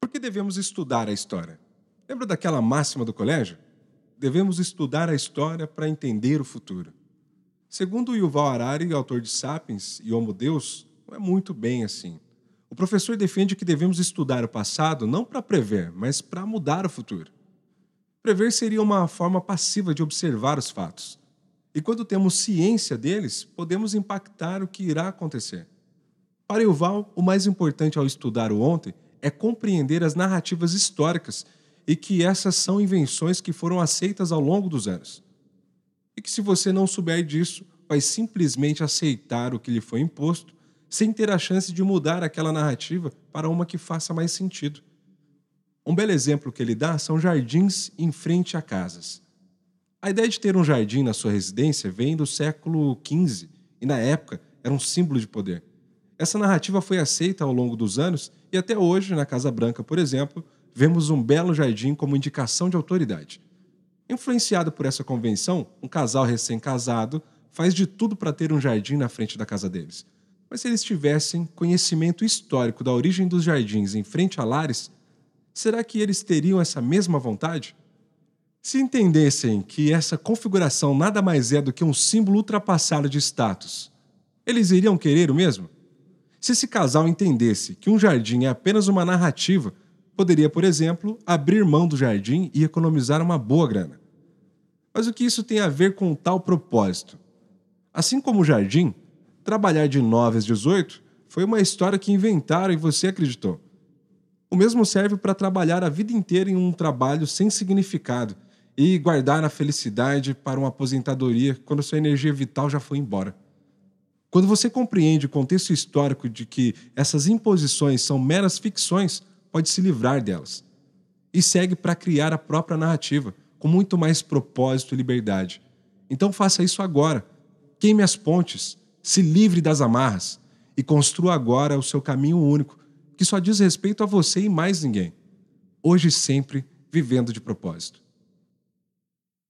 Por que devemos estudar a história? Lembra daquela máxima do colégio? Devemos estudar a história para entender o futuro. Segundo Yuval Harari, autor de Sapiens e Homo Deus, não é muito bem assim. O professor defende que devemos estudar o passado não para prever, mas para mudar o futuro. Prever seria uma forma passiva de observar os fatos. E quando temos ciência deles, podemos impactar o que irá acontecer. Para Yuval, o mais importante ao estudar o ontem é compreender as narrativas históricas e que essas são invenções que foram aceitas ao longo dos anos. E que se você não souber disso, vai simplesmente aceitar o que lhe foi imposto, sem ter a chance de mudar aquela narrativa para uma que faça mais sentido. Um belo exemplo que ele dá são jardins em frente a casas. A ideia de ter um jardim na sua residência vem do século XV e, na época, era um símbolo de poder. Essa narrativa foi aceita ao longo dos anos e até hoje, na Casa Branca, por exemplo, vemos um belo jardim como indicação de autoridade. Influenciado por essa convenção, um casal recém-casado faz de tudo para ter um jardim na frente da casa deles. Mas se eles tivessem conhecimento histórico da origem dos jardins em frente a lares, será que eles teriam essa mesma vontade? Se entendessem que essa configuração nada mais é do que um símbolo ultrapassado de status, eles iriam querer o mesmo? Se esse casal entendesse que um jardim é apenas uma narrativa, poderia, por exemplo, abrir mão do jardim e economizar uma boa grana. Mas o que isso tem a ver com tal propósito? Assim como o jardim, trabalhar de 9 às 18 foi uma história que inventaram e você acreditou. O mesmo serve para trabalhar a vida inteira em um trabalho sem significado e guardar a felicidade para uma aposentadoria quando sua energia vital já foi embora. Quando você compreende o contexto histórico de que essas imposições são meras ficções, pode se livrar delas. E segue para criar a própria narrativa, com muito mais propósito e liberdade. Então faça isso agora. Queime as pontes, se livre das amarras e construa agora o seu caminho único, que só diz respeito a você e mais ninguém. Hoje e sempre, vivendo de propósito.